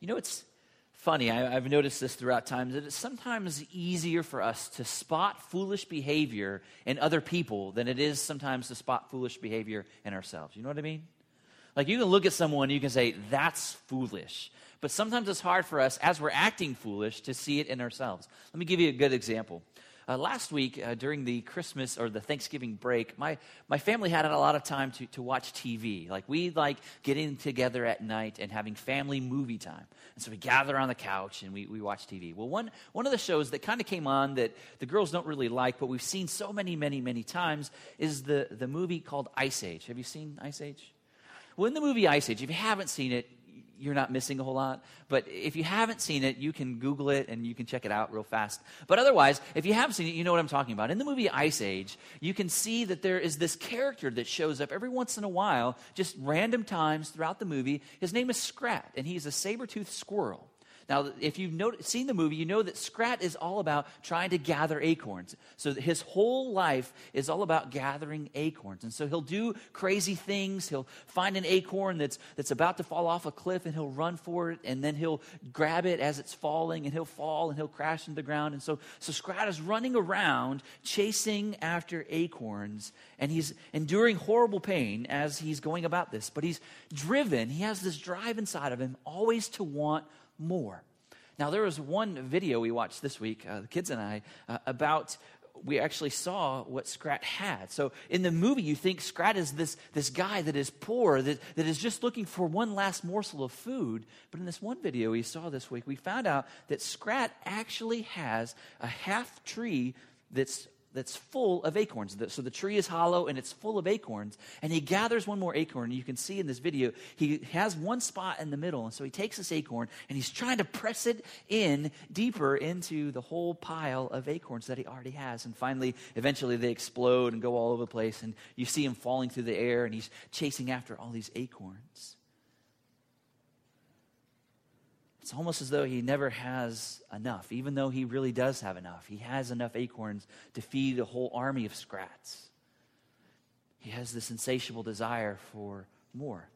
You know, it's funny. I, have noticed this throughout times that it's sometimes easier for us to spot foolish behavior in other people than it is sometimes to spot foolish behavior in ourselves. You know what I mean? Like you can look at someone you can say, that's foolish. But sometimes it's hard for us, as we're acting foolish, to see it in ourselves. Let me give you a good example. Uh, last week, uh, during the Christmas or the Thanksgiving break, my, my family had a lot of time to, to watch TV. Like, we like getting together at night and having family movie time. And so we gather on the couch and we, we watch TV. Well, one, one of the shows that kind of came on that the girls don't really like, but we've seen so many, many, many times is the, the movie called Ice Age. Have you seen Ice Age? Well, in the movie Ice Age, if you haven't seen it, you're not missing a whole lot. But if you haven't seen it, you can Google it and you can check it out real fast. But otherwise, if you have seen it, you know what I'm talking about. In the movie Ice Age, you can see that there is this character that shows up every once in a while, just random times throughout the movie. His name is Scrat, and he's a saber toothed squirrel. Now, if you've seen the movie, you know that Scrat is all about trying to gather acorns. So his whole life is all about gathering acorns. And so he'll do crazy things. He'll find an acorn that's, that's about to fall off a cliff and he'll run for it. And then he'll grab it as it's falling and he'll fall and he'll crash into the ground. And so, so Scrat is running around chasing after acorns. And he's enduring horrible pain as he's going about this. But he's driven, he has this drive inside of him always to want more. Now, there was one video we watched this week, uh, the kids and I, uh, about we actually saw what Scrat had. So in the movie, you think Scrat is this, this guy that is poor, that, that is just looking for one last morsel of food. But in this one video we saw this week, we found out that Scrat actually has a half tree that's that's full of acorns. So the tree is hollow and it's full of acorns. And he gathers one more acorn. You can see in this video, he has one spot in the middle. And so he takes this acorn and he's trying to press it in deeper into the whole pile of acorns that he already has. And finally, eventually they explode and go all over the place. And you see him falling through the air and he's chasing after all these acorns. It's almost as though he never has enough, even though he really does have enough. He has enough acorns to feed a whole army of scrats. He has this insatiable desire for more.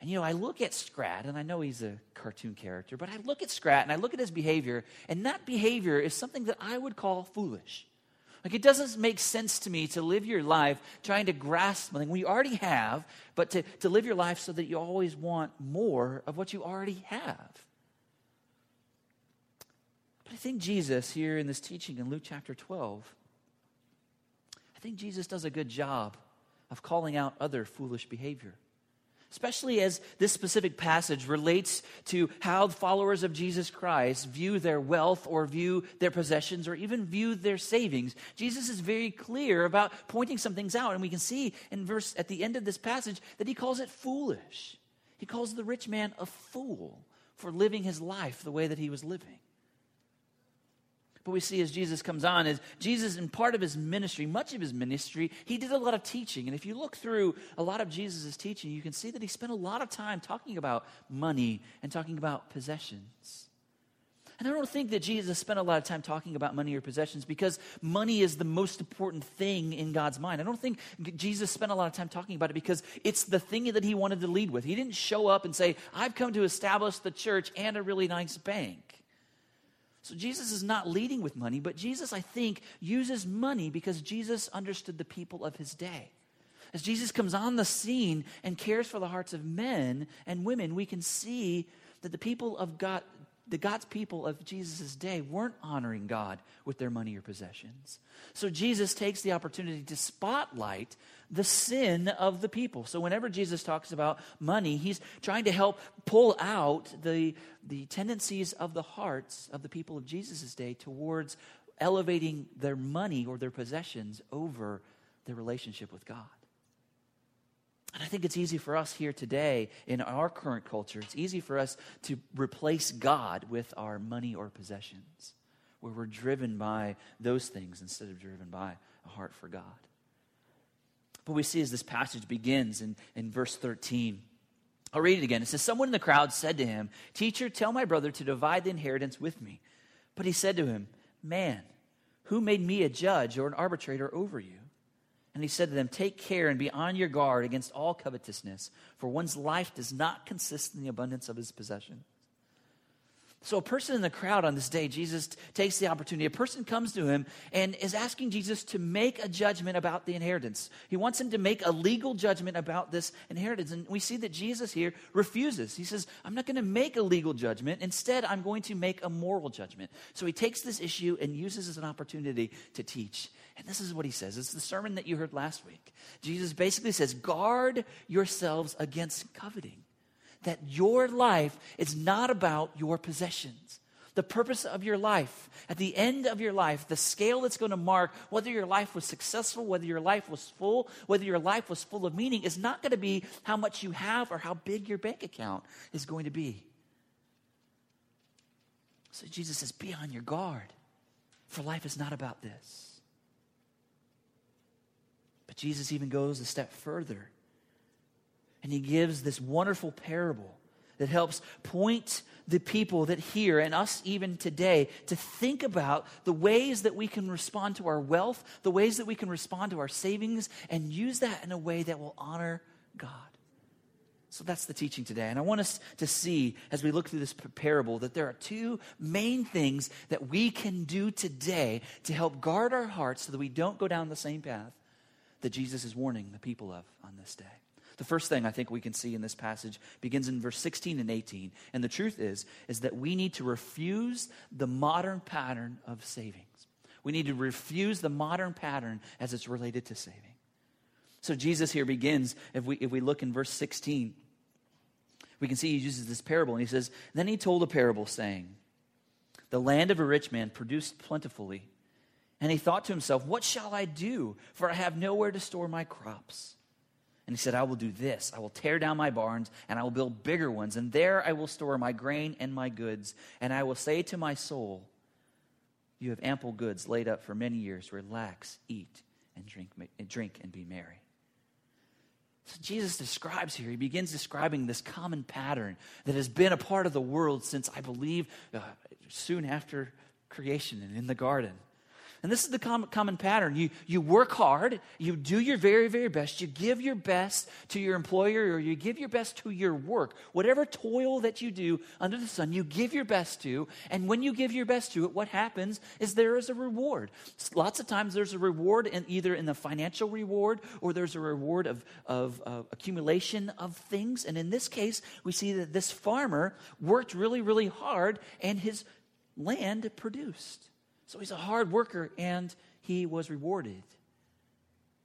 And you know, I look at Scrat, and I know he's a cartoon character, but I look at Scrat and I look at his behavior, and that behavior is something that I would call foolish. Like, it doesn't make sense to me to live your life trying to grasp something we already have, but to, to live your life so that you always want more of what you already have. But I think Jesus, here in this teaching in Luke chapter 12, I think Jesus does a good job of calling out other foolish behavior especially as this specific passage relates to how followers of Jesus Christ view their wealth or view their possessions or even view their savings. Jesus is very clear about pointing some things out, and we can see in verse at the end of this passage that he calls it foolish. He calls the rich man a fool for living his life the way that he was living. But we see as Jesus comes on, is Jesus, in part of his ministry, much of his ministry, he did a lot of teaching. And if you look through a lot of Jesus' teaching, you can see that he spent a lot of time talking about money and talking about possessions. And I don't think that Jesus spent a lot of time talking about money or possessions because money is the most important thing in God's mind. I don't think Jesus spent a lot of time talking about it because it's the thing that he wanted to lead with. He didn't show up and say, I've come to establish the church and a really nice bank. So Jesus is not leading with money, but Jesus, I think, uses money because Jesus understood the people of his day. As Jesus comes on the scene and cares for the hearts of men and women, we can see that the people of God, the God's people of Jesus' day weren't honoring God with their money or possessions. So Jesus takes the opportunity to spotlight the sin of the people. So whenever Jesus talks about money, he's trying to help pull out the, the tendencies of the hearts of the people of Jesus' day towards elevating their money or their possessions over their relationship with God. And I think it's easy for us here today in our current culture, it's easy for us to replace God with our money or possessions, where we're driven by those things instead of driven by a heart for God. But we see as this passage begins in, in verse 13. I'll read it again. It says, Someone in the crowd said to him, Teacher, tell my brother to divide the inheritance with me. But he said to him, Man, who made me a judge or an arbitrator over you? And he said to them, Take care and be on your guard against all covetousness, for one's life does not consist in the abundance of his possessions. So, a person in the crowd on this day, Jesus takes the opportunity. A person comes to him and is asking Jesus to make a judgment about the inheritance. He wants him to make a legal judgment about this inheritance. And we see that Jesus here refuses. He says, I'm not going to make a legal judgment. Instead, I'm going to make a moral judgment. So, he takes this issue and uses it as an opportunity to teach. And this is what he says it's the sermon that you heard last week. Jesus basically says, Guard yourselves against coveting that your life is not about your possessions. The purpose of your life, at the end of your life, the scale that's going to mark whether your life was successful, whether your life was full, whether your life was full of meaning, is not going to be how much you have or how big your bank account is going to be. So Jesus says, Be on your guard, for life is not about this. But Jesus even goes a step further and he gives this wonderful parable that helps point the people that hear and us even today to think about the ways that we can respond to our wealth, the ways that we can respond to our savings, and use that in a way that will honor God. So that's the teaching today. And I want us to see as we look through this parable that there are two main things that we can do today to help guard our hearts so that we don't go down the same path that Jesus is warning the people of on this day. The first thing I think we can see in this passage begins in verse 16 and 18. And the truth is is that we need to refuse the modern pattern of savings. We need to refuse the modern pattern as it's related to saving. So Jesus here begins if we if we look in verse 16 we can see he uses this parable and he says, Then he told a parable saying, The land of a rich man produced plentifully. And he thought to himself, What shall I do? For I have nowhere to store my crops. And he said, I will do this. I will tear down my barns, and I will build bigger ones, and there I will store my grain and my goods. And I will say to my soul, You have ample goods laid up for many years. Relax, eat, and drink, and drink and be merry. So Jesus describes here, he begins describing this common pattern that has been a part of the world since, I believe, uh, soon after creation and in the garden. And this is the common, common pattern. You, you work hard, you do your very, very best, you give your best to your employer, or you give your best to your work. Whatever toil that you do under the sun, you give your best to. And when you give your best to it, what happens is there is a reward. Lots of times there's a reward in either in the financial reward or there's a reward of, of uh, accumulation of things. And in this case, we see that this farmer worked really, really hard and his land produced. So he's a hard worker and he was rewarded.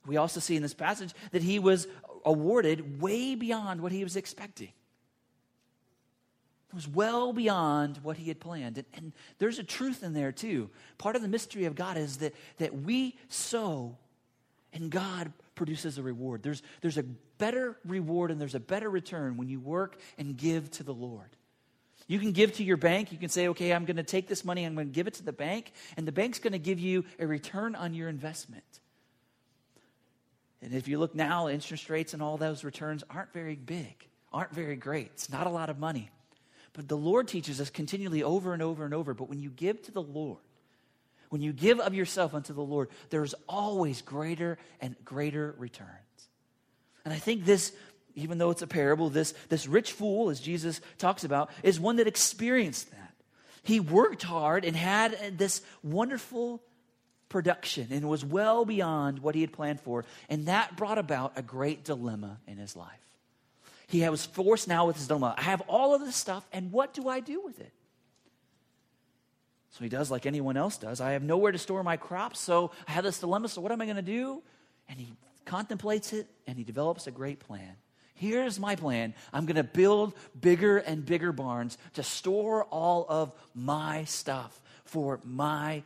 We also see in this passage that he was awarded way beyond what he was expecting. It was well beyond what he had planned. And, and, there's a truth in there, too. Part of the mystery of God is that, that we sow and God produces a reward. There's, there's a better reward and there's a better return when you work and give to the Lord. You can give to your bank. You can say, okay, I'm going to take this money, I'm going to give it to the bank, and the bank's going to give you a return on your investment. And if you look now, interest rates and all those returns aren't very big, aren't very great. It's not a lot of money. But the Lord teaches us continually over and over and over. But when you give to the Lord, when you give of yourself unto the Lord, there's always greater and greater returns. And I think this even though it's a parable, this, this rich fool, as Jesus talks about, is one that experienced that. He worked hard and had this wonderful production and was well beyond what he had planned for. And that brought about a great dilemma in his life. He was forced now with his dilemma. I have all of this stuff, and what do I do with it? So he does like anyone else does. I have nowhere to store my crops, so I have this dilemma. So what am I going to do? And he contemplates it and he develops a great plan. Here's my plan I'm going to build bigger and bigger barns to store all of my stuff for myself.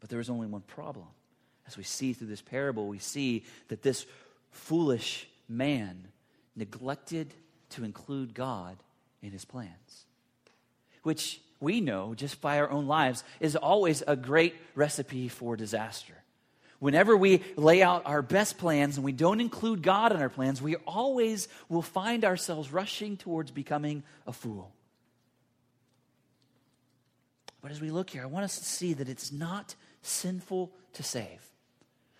But there is only one problem. As we see through this parable, we see that this foolish man neglected to include God in his plans, which we know just by our own lives is always a great recipe for disaster. Whenever we lay out our best plans and we don't include God in our plans, we always will find ourselves rushing towards becoming a fool. But as we look here, I want us to see that it's not sinful to save.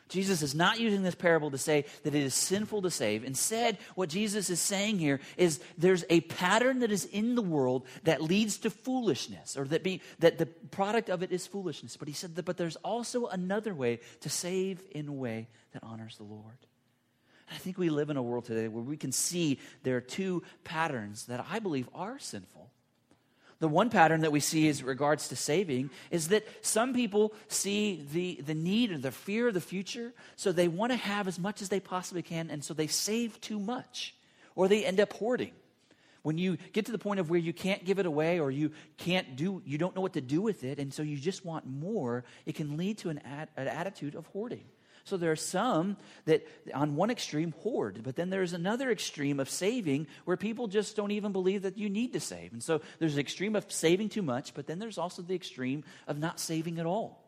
Jesus is not using this parable to say that it is sinful to save. Instead, what Jesus is saying here is there's a pattern that is in the world that leads to foolishness, or that, be, that the product of it is foolishness. But he said that, but there's also another way to save in a way that honors the Lord. I think we live in a world today where we can see there are two patterns that I believe are sinful. The one pattern that we see as regards to saving is that some people see the, the need or the fear of the future, so they want to have as much as they possibly can, and so they save too much, or they end up hoarding. When you get to the point of where you can't give it away or you can't do, you don't know what to do with it, and so you just want more, it can lead to an, ad, an attitude of hoarding. So there are some that on one extreme hoard, but then there's another extreme of saving where people just don't even believe that you need to save. And so there's an extreme of saving too much, but then there's also the extreme of not saving at all.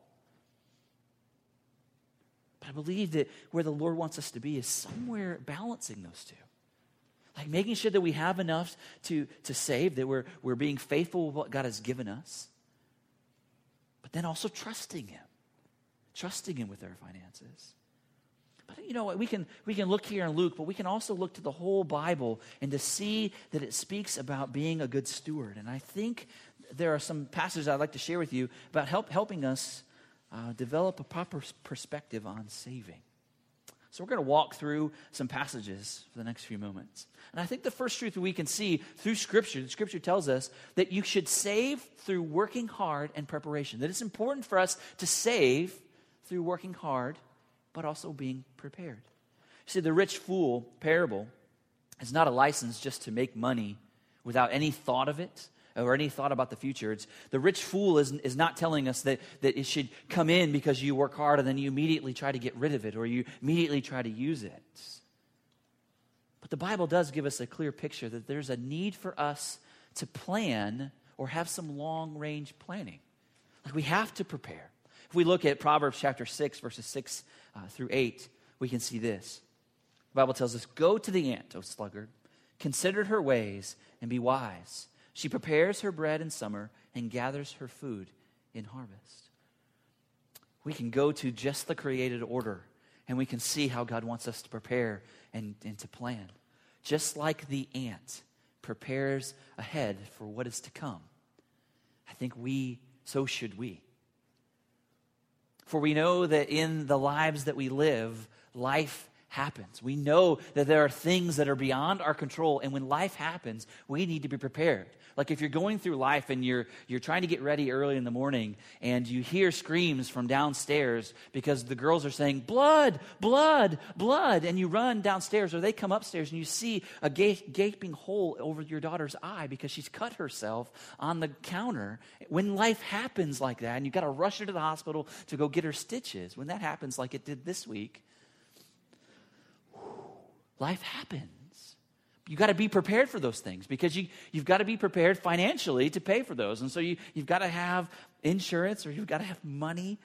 But I believe that where the Lord wants us to be is somewhere balancing those two. Like making sure that we have enough to, to save, that we're, we're being faithful with what God has given us, but then also trusting Him trusting Him with our finances. But you know what? We can, we can look here in Luke, but we can also look to the whole Bible and to see that it speaks about being a good steward. And I think there are some passages I'd like to share with you about help, helping us uh, develop a proper perspective on saving. So we're going to walk through some passages for the next few moments. And I think the first truth we can see through Scripture, the Scripture tells us that you should save through working hard and preparation. That it's important for us to save through working hard, but also being prepared. See, the rich fool parable is not a license just to make money without any thought of it or any thought about the future. It's, the rich fool is, is not telling us that, that it should come in because you work hard and then you immediately try to get rid of it or you immediately try to use it. But the Bible does give us a clear picture that there's a need for us to plan or have some long range planning. Like we have to prepare. If we look at Proverbs chapter 6, verses 6 uh, through 8, we can see this. The Bible tells us Go to the ant, O sluggard, consider her ways, and be wise. She prepares her bread in summer and gathers her food in harvest. We can go to just the created order and we can see how God wants us to prepare and, and to plan. Just like the ant prepares ahead for what is to come, I think we, so should we. For we know that in the lives that we live, life happens. We know that there are things that are beyond our control, and when life happens, we need to be prepared. Like if you're going through life and you're, you're trying to get ready early in the morning and you hear screams from downstairs because the girls are saying, blood, blood, blood, and you run downstairs or they come upstairs and you see a gaping hole over your daughter's eye because she's cut herself on the counter. When life happens like that and you've got to rush her to the hospital to go get her stitches, when that happens like it did this week, life happens you got to be prepared for those things because you, you've got to be prepared financially to pay for those. And so you, you've got to have insurance or you've got to have money.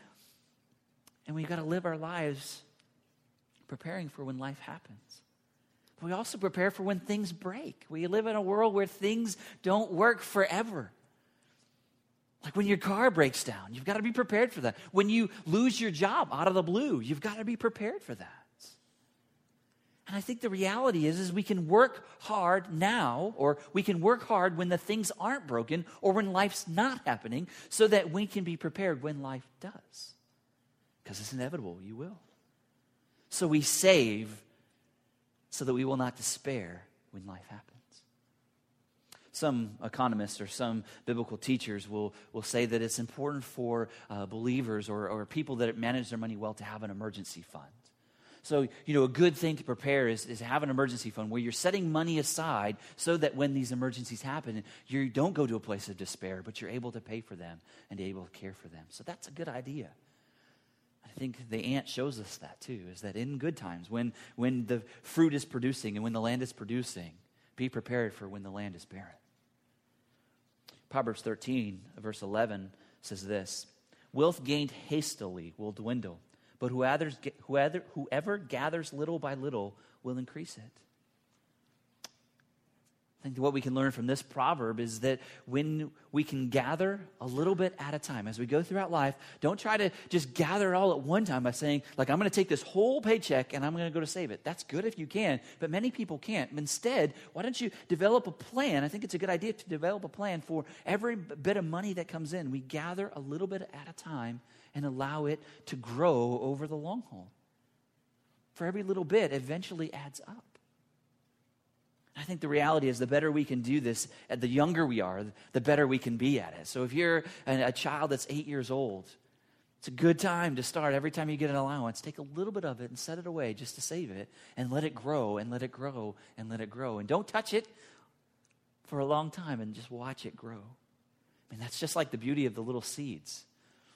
And we've got to live our lives preparing for when life happens. But we also prepare for when things break. We live in a world where things don't work forever. Like when your car breaks down, you've got to be prepared for that. When you lose your job out of the blue, you've got to be prepared for that. And I think the reality is, is we can work hard now, or we can work hard when the things aren't broken, or when life's not happening, so that we can be prepared when life does. Because it's inevitable, you will. So we save so that we will not despair when life happens. Some economists or some biblical teachers will, will say that it's important for uh, believers or, or people that manage their money well to have an emergency fund. So, you know, a good thing to prepare is, is have an emergency fund where you're setting money aside so that when these emergencies happen, you don't go to a place of despair, but you're able to pay for them and able to care for them. So that's a good idea. I think the ant shows us that too, is that in good times, when, when the fruit is producing and when the land is producing, be prepared for when the land is barren. Proverbs 13, verse 11 says this Wealth gained hastily will dwindle but whoever, gathers little by little will increase it. I think what we can learn from this proverb is that when we can gather a little bit at a time as we go throughout life, don't try to just gather it all at one time by saying, like, I'm going to take this whole paycheck and I'm going to go to save it. That's good if you can, but many people can't. Instead, why don't you develop a plan? I think it's a good idea to develop a plan for every bit of money that comes in. We gather a little bit at a time and allow it to grow over the long haul. For every little bit eventually adds up. I think the reality is the better we can do this, the younger we are, the better we can be at it. So if you're a, child that's eight years old, it's a good time to start every time you get an allowance. Take a little bit of it and set it away just to save it and let it grow and let it grow and let it grow. And don't touch it for a long time and just watch it grow. I mean, that's just like the beauty of the little seeds.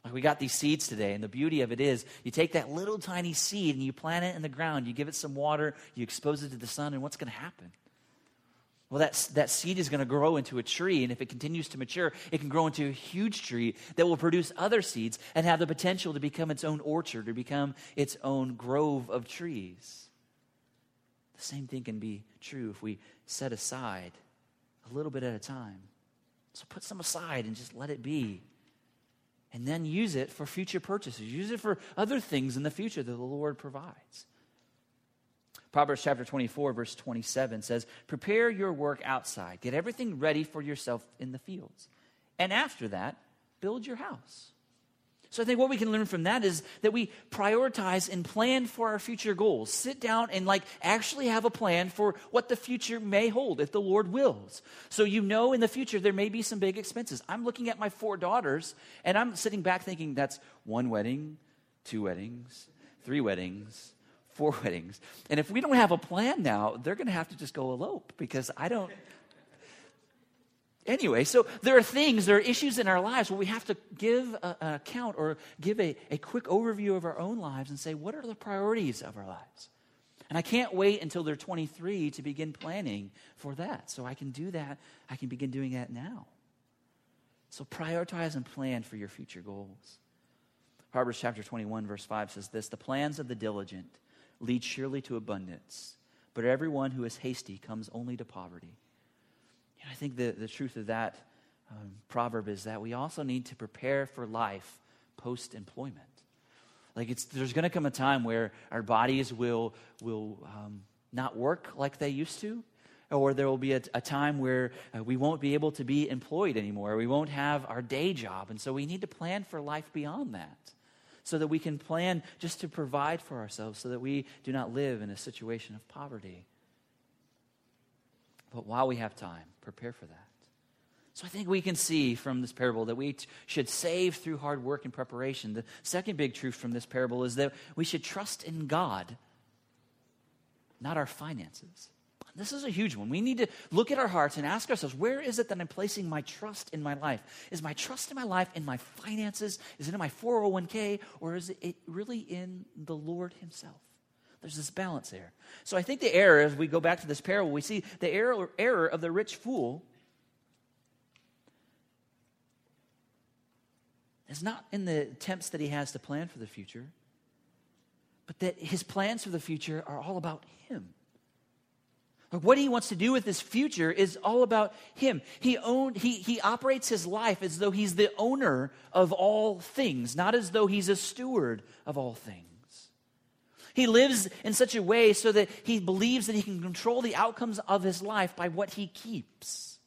Like we got these seeds today, and the beauty of it is you take that little tiny seed and you plant it in the ground, you give it some water, you expose it to the sun, and what's going to happen? Well, that, that seed is going to grow into a tree, and if it continues to mature, it can grow into a huge tree that will produce other seeds and have the potential to become its own orchard or become its own grove of trees. The same thing can be true if we set aside a little bit at a time. So put some aside and just let it be. And then use it for future purchases. Use it for other things in the future that the Lord provides. Proverbs chapter 24, verse 27 says, Prepare your work outside, get everything ready for yourself in the fields. And after that, build your house. So I think what we can learn from that is that we prioritize and plan for our future goals. Sit down and like actually have a plan for what the future may hold if the Lord wills. So you know in the future there may be some big expenses. I'm looking at my four daughters and I'm sitting back thinking that's one wedding, two weddings, three weddings, four weddings. And if we don't have a plan now, they're going to have to just go elope because I don't. Anyway, so there are things, there are issues in our lives where we have to give a, an account or give a, a quick overview of our own lives and say, what are the priorities of our lives? And I can't wait until they're 23 to begin planning for that. So I can do that. I can begin doing that now. So prioritize and plan for your future goals. Proverbs chapter 21, verse 5 says this The plans of the diligent lead surely to abundance, but everyone who is hasty comes only to poverty. And I think the, the truth of that um, proverb is that we also need to prepare for life post employment. Like it's, there's going to come a time where our bodies will, will um, not work like they used to, or there will be a, a time where uh, we won't be able to be employed anymore. We won't have our day job. And so we need to plan for life beyond that so that we can plan just to provide for ourselves so that we do not live in a situation of poverty. But while we have time, prepare for that. So I think we can see from this parable that we t- should save through hard work and preparation. The second big truth from this parable is that we should trust in God, not our finances. This is a huge one. We need to look at our hearts and ask ourselves where is it that I'm placing my trust in my life? Is my trust in my life in my finances? Is it in my 401k? Or is it really in the Lord Himself? There's this balance there. So I think the error, as we go back to this parable, we see the error, error of the rich fool is not in the attempts that he has to plan for the future, but that his plans for the future are all about him. Like what he wants to do with his future is all about him. He, own, he, he operates his life as though he's the owner of all things, not as though he's a steward of all things. He lives in such a way so that he believes that he can control the outcomes of his life by what he keeps.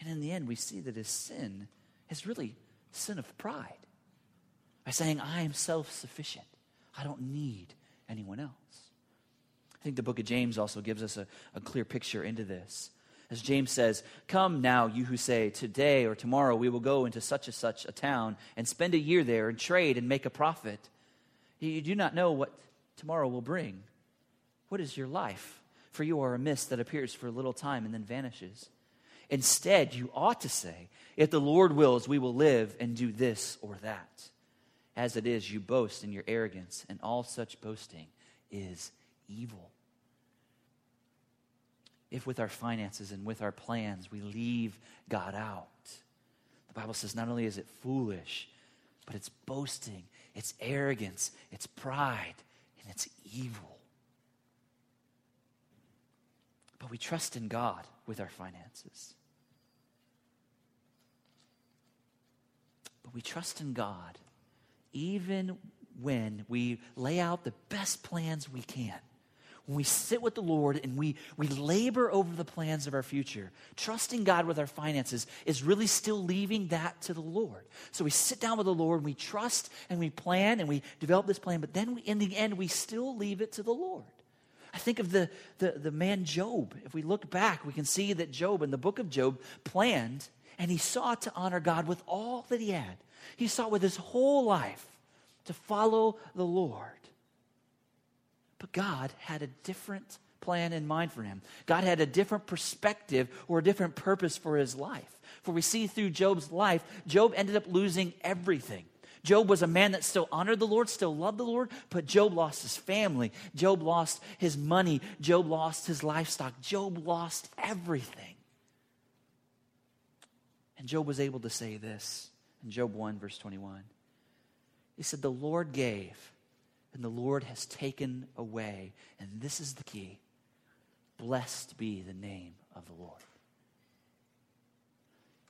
And in the end, we see that his sin is really sin of pride by saying, I am self sufficient, I don't need anyone else. I think the book of James also gives us a, a clear picture into this. As James says, Come now, you who say, Today or tomorrow we will go into such and such a town and spend a year there and trade and make a profit. You do not know what tomorrow will bring. What is your life? For you are a mist that appears for a little time and then vanishes. Instead, you ought to say, If the Lord wills, we will live and do this or that. As it is, you boast in your arrogance, and all such boasting is evil if with our finances and with our plans we leave God out. The Bible says not only is it foolish, but it's boasting, it's arrogance, it's pride, and it's evil. But we trust in God with our finances. But we trust in God even when we lay out the best plans we can. When we sit with the Lord and we, we labor over the plans of our future, trusting God with our finances is really still leaving that to the Lord. So we sit down with the Lord, and we trust and we plan and we develop this plan, but then we, in the end, we still leave it to the Lord. I think of the, the, the man Job. If we look back, we can see that Job, in the book of Job, planned and he sought to honor God with all that he had. He sought with his whole life to follow the Lord. But God had a different plan in mind for him. God had a different perspective or a different purpose for his life. For we see through Job's life, Job ended up losing everything. Job was a man that still honored the Lord, still loved the Lord, but Job lost his family. Job lost his money. Job lost his livestock. Job lost everything. And Job was able to say this in Job 1, verse 21. He said, The Lord gave, and the Lord has taken away. And this is the key blessed be the name of the Lord.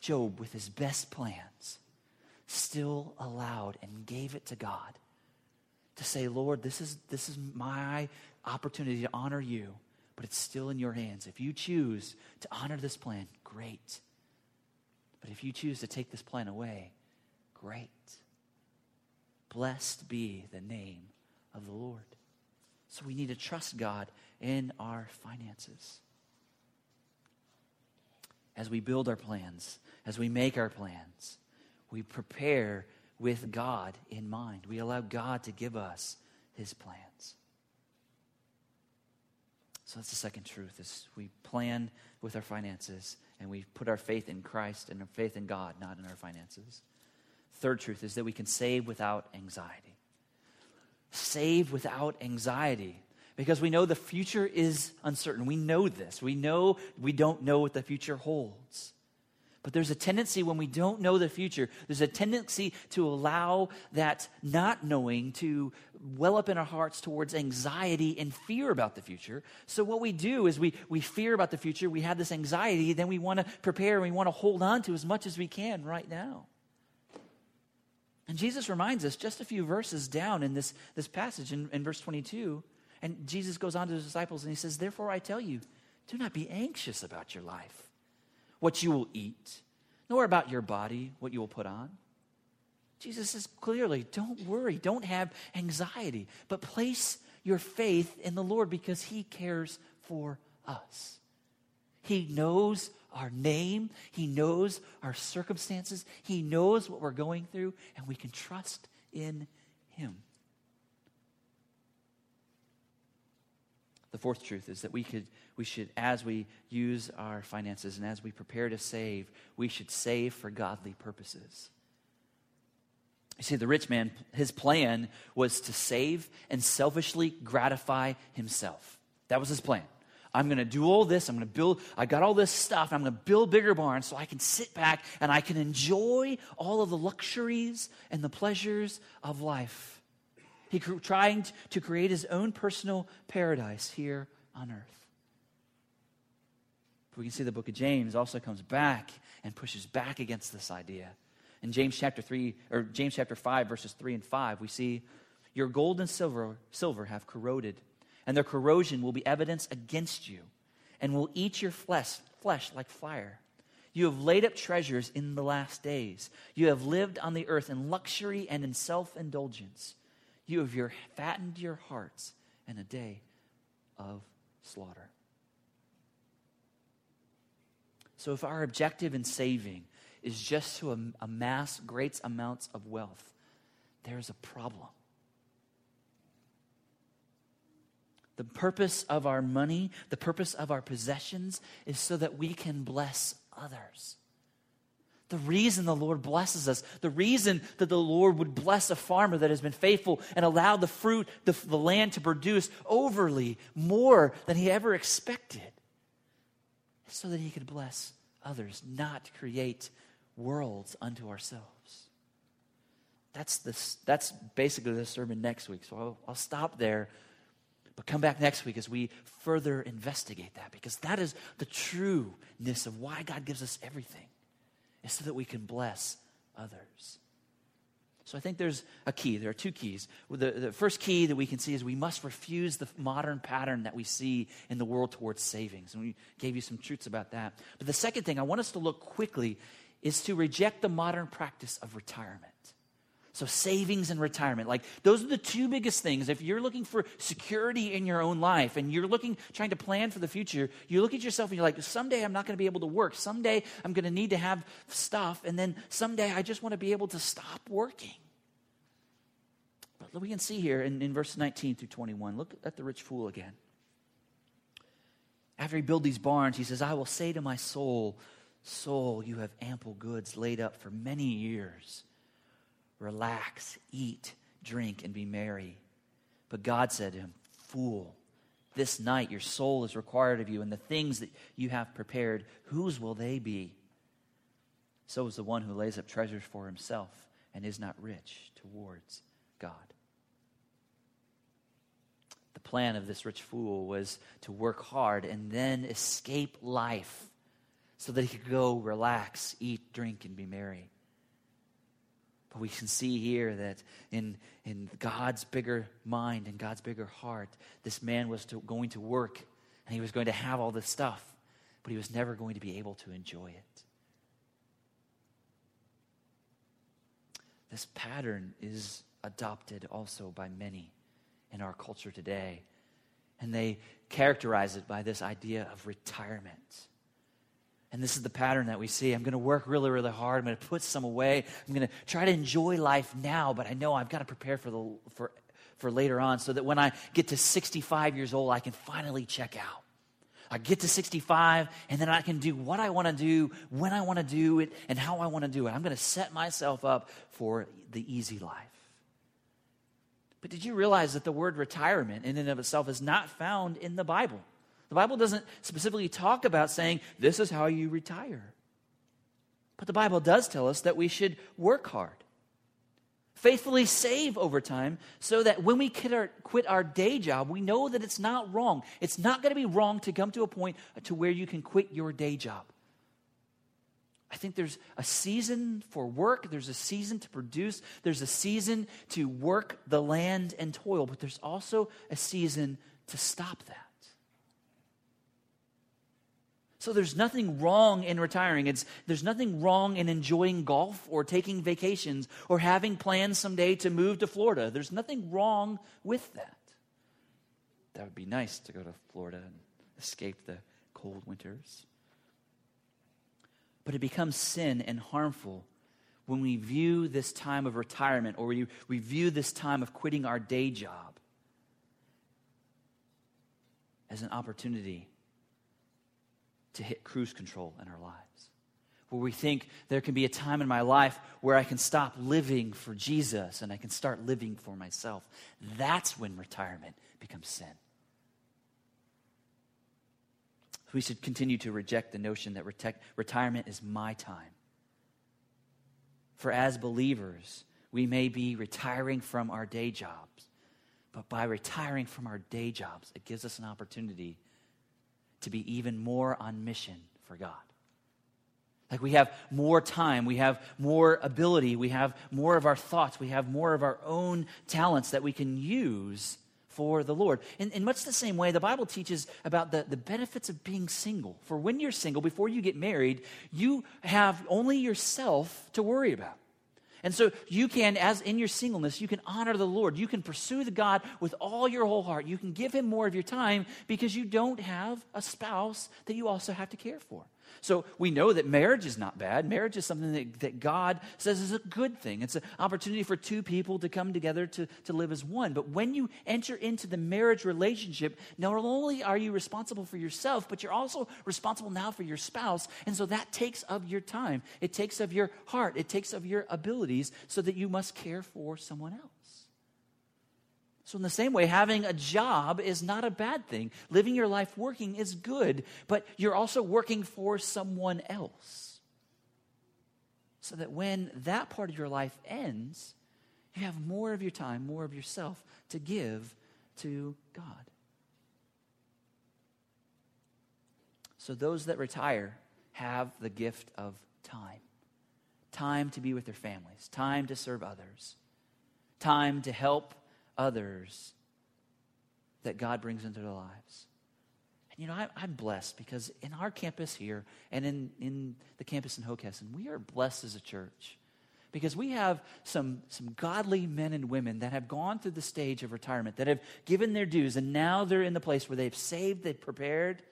Job, with his best plans, still allowed and gave it to God to say, Lord, this is, this is my opportunity to honor you, but it's still in your hands. If you choose to honor this plan, great. But if you choose to take this plan away, great. Blessed be the name of the Lord. So we need to trust God in our finances. As we build our plans, as we make our plans, we prepare with God in mind. We allow God to give us his plans. So that's the second truth is we plan with our finances and we put our faith in Christ and our faith in God, not in our finances. Third truth is that we can save without anxiety. Save without anxiety because we know the future is uncertain. We know this. We know we don't know what the future holds. But there's a tendency when we don't know the future, there's a tendency to allow that not knowing to well up in our hearts towards anxiety and fear about the future. So what we do is we, we fear about the future, we have this anxiety, then we want to prepare and we want to hold on to as much as we can right now. And Jesus reminds us just a few verses down in this, this passage in, in verse 22. And Jesus goes on to his disciples and he says, Therefore I tell you, do not be anxious about your life what you will eat, nor about your body, what you will put on. Jesus says clearly, don't worry, don't have anxiety, but place your faith in the Lord because He cares for us. He knows our name, He knows our circumstances, He knows what we're going through, and we can trust in Him. The fourth truth is that we could we should as we use our finances and as we prepare to save, we should save for godly purposes. You see, the rich man, his plan was to save and selfishly gratify himself. That was his plan. I'm going to do all this. I'm going to build, I got all this stuff. I'm going to build bigger barns so I can sit back and I can enjoy all of the luxuries and the pleasures of life. He trying to create his own personal paradise here on earth. But we can see the book of James also comes back and pushes back against this idea. In James chapter 3 or James chapter 5 verses 3 and 5, we see your gold and silver silver have corroded, and their corrosion will be evidence against you and will eat your flesh flesh like fire. You have laid up treasures in the last days. You have lived on the earth in luxury and in self indulgence. You have your, fattened your hearts in a day of slaughter. So, if our objective in saving is just to amass great amounts of wealth, there's a problem. The purpose of our money, the purpose of our possessions is so that we can bless others. The reason the Lord blesses us, the reason that the Lord would bless a farmer that has been faithful and allow the fruit, the, the land to produce overly more than he ever expected, is so that he could bless others, not create worlds unto ourselves. That's, this, that's basically the sermon next week, so I'll, I'll stop there. But come back next week as we further investigate that because that is the trueness of why God gives us everything, is so that we can bless others. So I think there's a key. There are two keys. The, the first key that we can see is we must refuse the modern pattern that we see in the world towards savings. And we gave you some truths about that. But the second thing I want us to look quickly is to reject the modern practice of retirement. So, savings and retirement, like those are the two biggest things. If you're looking for security in your own life and you're looking, trying to plan for the future, you look at yourself and you're like, someday I'm not going to be able to work. Someday I'm going to need to have stuff. And then someday I just want to be able to stop working. But we can see here in, in verse 19 through 21, look at the rich fool again. After he built these barns, he says, I will say to my soul, Soul, you have ample goods laid up for many years relax, eat, drink, and be merry. But God said to him, Fool, this night your soul is required of you, and the things that you have prepared, whose will they be? So is the one who lays up treasures for himself and is not rich towards God. The plan of this rich fool was to work hard and then escape life so that he could go relax, eat, drink, and be merry. But we can see here that in, in God's bigger mind and God's bigger heart, this man was to, going to work and he was going to have all this stuff, but he was never going to be able to enjoy it. This pattern is adopted also by many in our culture today. And they characterize it by this idea of retirement. And this is the pattern that we see. I'm going to work really, really hard. I'm going to put some away. I'm going to try to enjoy life now, but I know I've got to prepare for, the, for, for later on so that when I get to 65 years old, I can finally check out. I get to 65, and then I can do what I want to do, when I want to do it, and how I want to do it. I'm going to set myself up for the easy life. But did you realize that the word retirement in and of itself is not found in the Bible? The Bible doesn't specifically talk about saying, this is how you retire. But the Bible does tell us that we should work hard, faithfully save over time, so that when we quit our, quit our day job, we know that it's not wrong. It's not going to be wrong to come to a point to where you can quit your day job. I think there's a season for work, there's a season to produce, there's a season to work the land and toil, but there's also a season to stop that. So there's nothing wrong in retiring. It's, there's nothing wrong in enjoying golf or taking vacations or having plans someday to move to Florida. There's nothing wrong with that. That would be nice to go to Florida and escape the cold winters. But it becomes sin and harmful when we view this time of retirement or we, we view this time of quitting our day job as an opportunity to hit cruise control in our lives. Where we think there can be a time in my life where I can stop living for Jesus and I can start living for myself. That's when retirement becomes sin. We should continue to reject the notion that reti- retirement is my time. For as believers, we may be retiring from our day jobs, but by retiring from our day jobs, it gives us an opportunity to be even more on mission for God. Like we have more time, we have more ability, we have more of our thoughts, we have more of our own talents that we can use for the Lord. In, in much the same way, the Bible teaches about the, the benefits of being single. For when you're single, before you get married, you have only yourself to worry about. And so you can, as in your singleness, you can honor the Lord. You can pursue the God with all your whole heart. You can give him more of your time because you don't have a spouse that you also have to care for. So we know that marriage is not bad. Marriage is something that, that God says is a good thing. It's an opportunity for two people to come together to, to live as one. But when you enter into the marriage relationship, not only are you responsible for yourself, but you're also responsible now for your spouse. And so that takes of your time, it takes of your heart, it takes of your abilities so that you must care for someone else. So, in the same way, having a job is not a bad thing. Living your life working is good, but you're also working for someone else. So that when that part of your life ends, you have more of your time, more of yourself to give to God. So, those that retire have the gift of time time to be with their families, time to serve others, time to help others that God brings into their lives. And you know, I, am blessed because in our campus here and in, in the campus in Hockessin, we are blessed as a church because we have some, some godly men and women that have gone through the stage of retirement, that have given their dues, and now they're in the place where they've saved, they've prepared,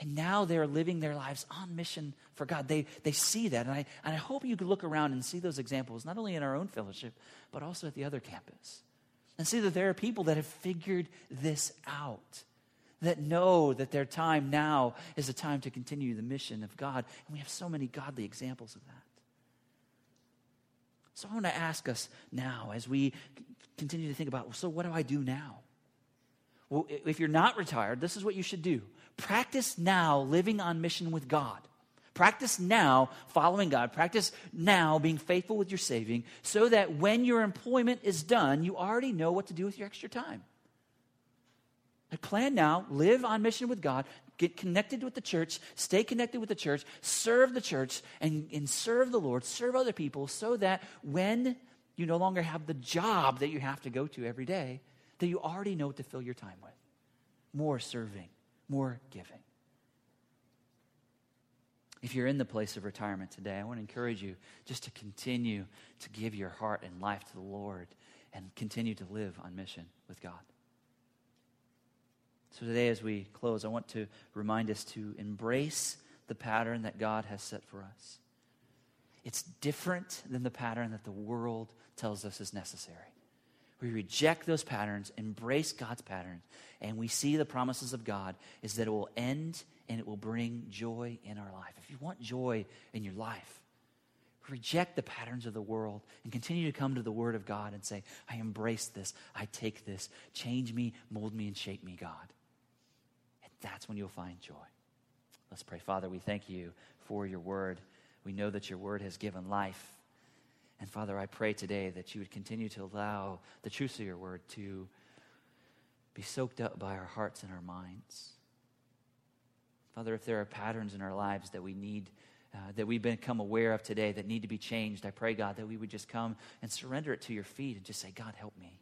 and now they're living their lives on mission for God. They, they see that. And I, and I hope you could look around and see those examples, not only in our own fellowship, but also at the other campus. And see that there are people that have figured this out, that know that their time now is a time to continue the mission of God. And we have so many godly examples of that. So I want to ask us now as we continue to think about so, what do I do now? Well, if you're not retired, this is what you should do practice now living on mission with God. Practice now following God. Practice now being faithful with your saving so that when your employment is done, you already know what to do with your extra time. I plan now, live on mission with God, get connected with the church, stay connected with the church, serve the church, and, and serve the Lord, serve other people, so that when you no longer have the job that you have to go to every day, that you already know what to fill your time with. More serving, more giving. If you're in the place of retirement today, I want to encourage you just to continue to give your heart and life to the Lord and continue to live on mission with God. So, today, as we close, I want to remind us to embrace the pattern that God has set for us. It's different than the pattern that the world tells us is necessary. We reject those patterns, embrace God's patterns, and we see the promises of God is that it will end and it will bring joy in our life. If you want joy in your life, reject the patterns of the world and continue to come to the Word of God and say, I embrace this, I take this, change me, mold me, and shape me, God And that's when you'll find joy. Let's pray. Father, we thank you for your word. We know that your word has given life. And Father, I pray today that you would continue to allow the truth of your word to be soaked up by our hearts and our minds. Father, if there are patterns in our lives that we need, uh, that we've become aware of today that need to be changed, I pray, God, that we would just come and surrender it to your feet and just say, God, help me.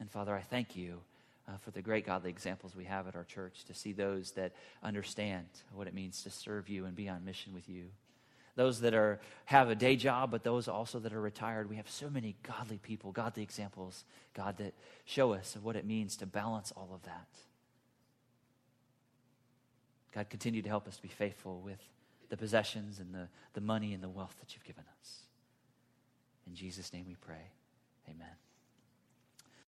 And Father, I thank you uh, for the great godly examples we have at our church, to see those that understand what it means to serve you and be on mission with you. Those that are have a day job, but those also that are retired. We have so many godly people, godly examples, God, that show us of what it means to balance all of that. God, continue to help us to be faithful with the possessions and the, the money and the wealth that you've given us. In Jesus' name we pray. Amen.